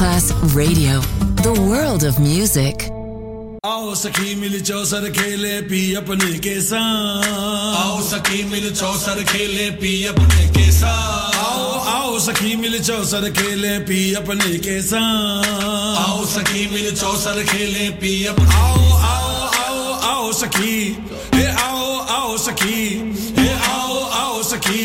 Masterclass Radio, the world of music. आओ सखी मिल चौसर खेले पी अपने के साथ आओ सखी मिल चौसर खेले पी अपने के साथ आओ आओ सखी मिल चौसर खेले पी अपने के साथ आओ सखी मिल चौसर खेले पी अपने आओ आओ आओ आओ सखी हे आओ आओ सखी हे आओ आओ सखी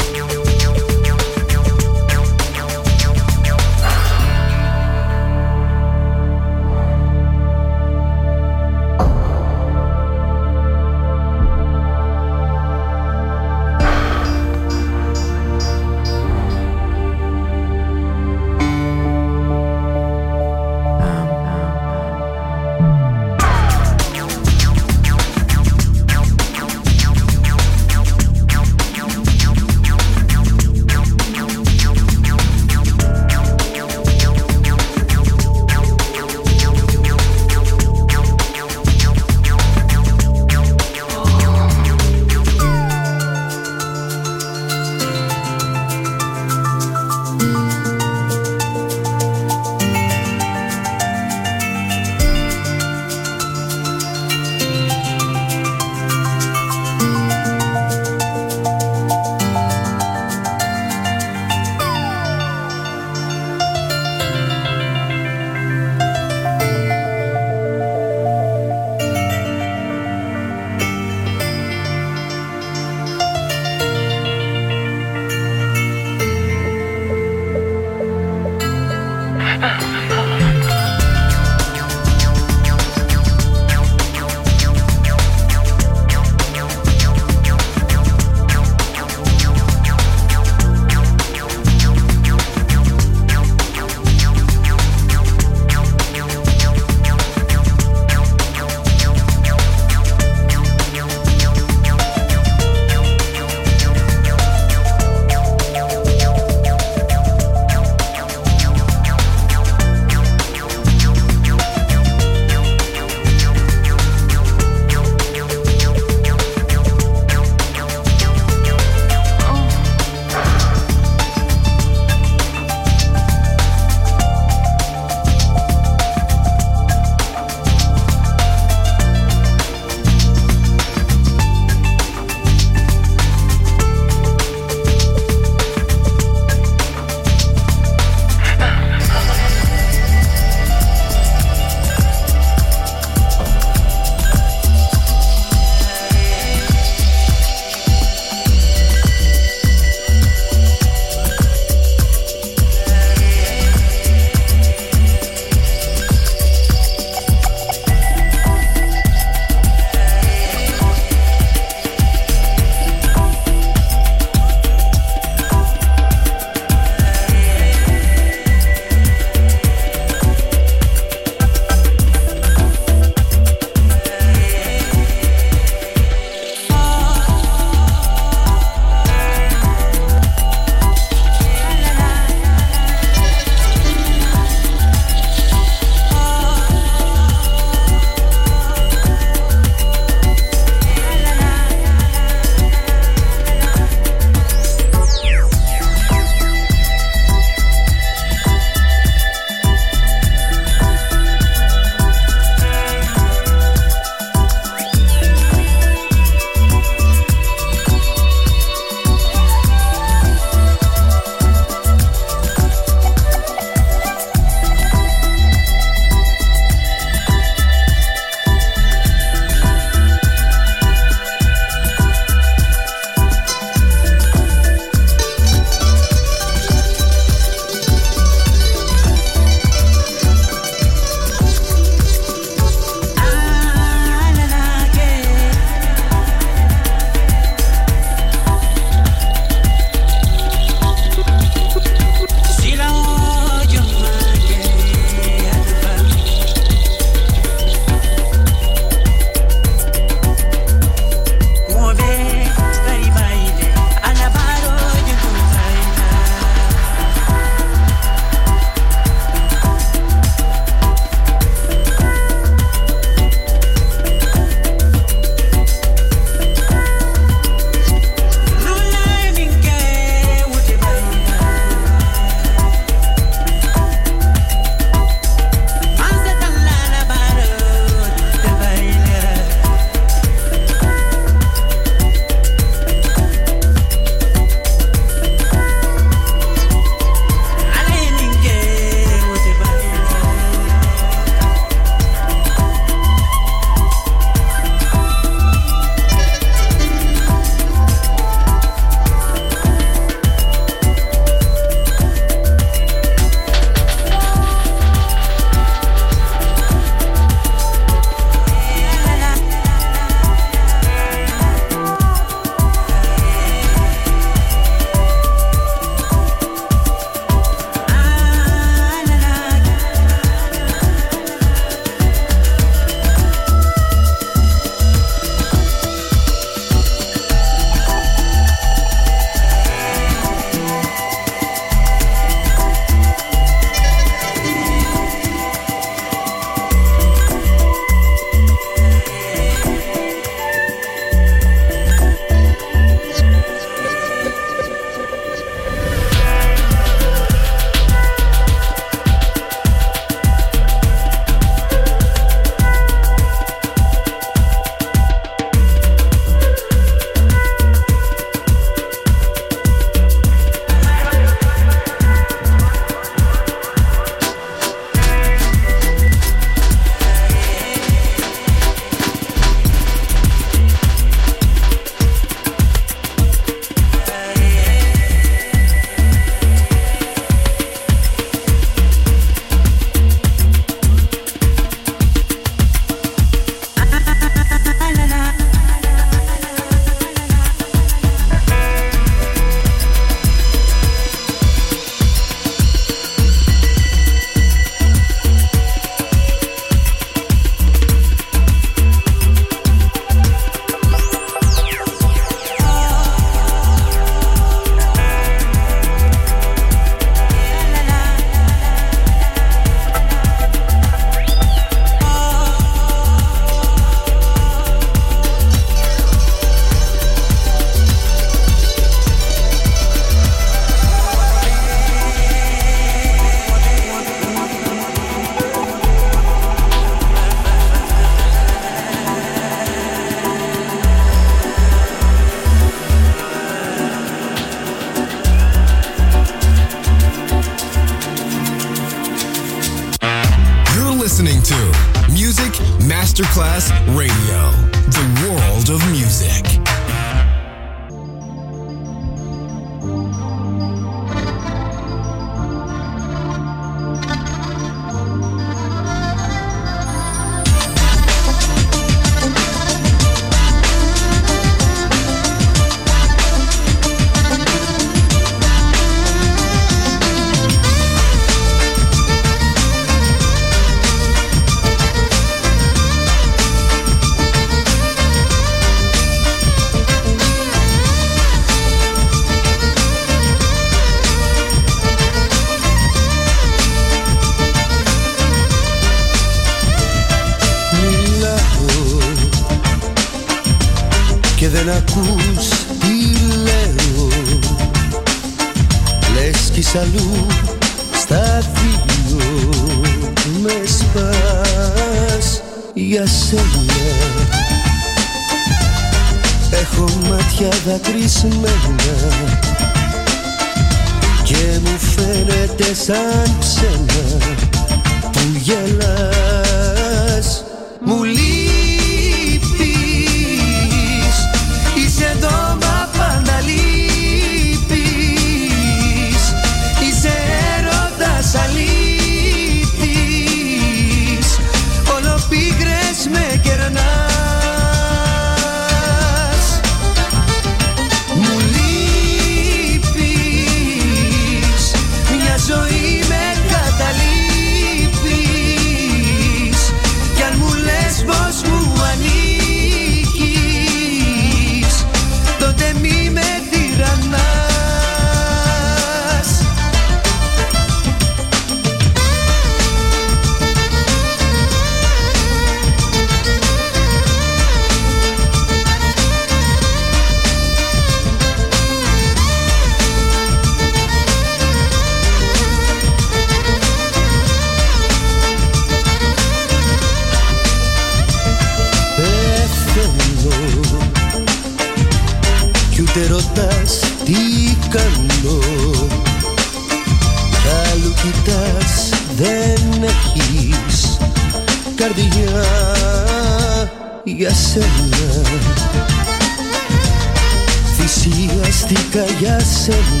seguro.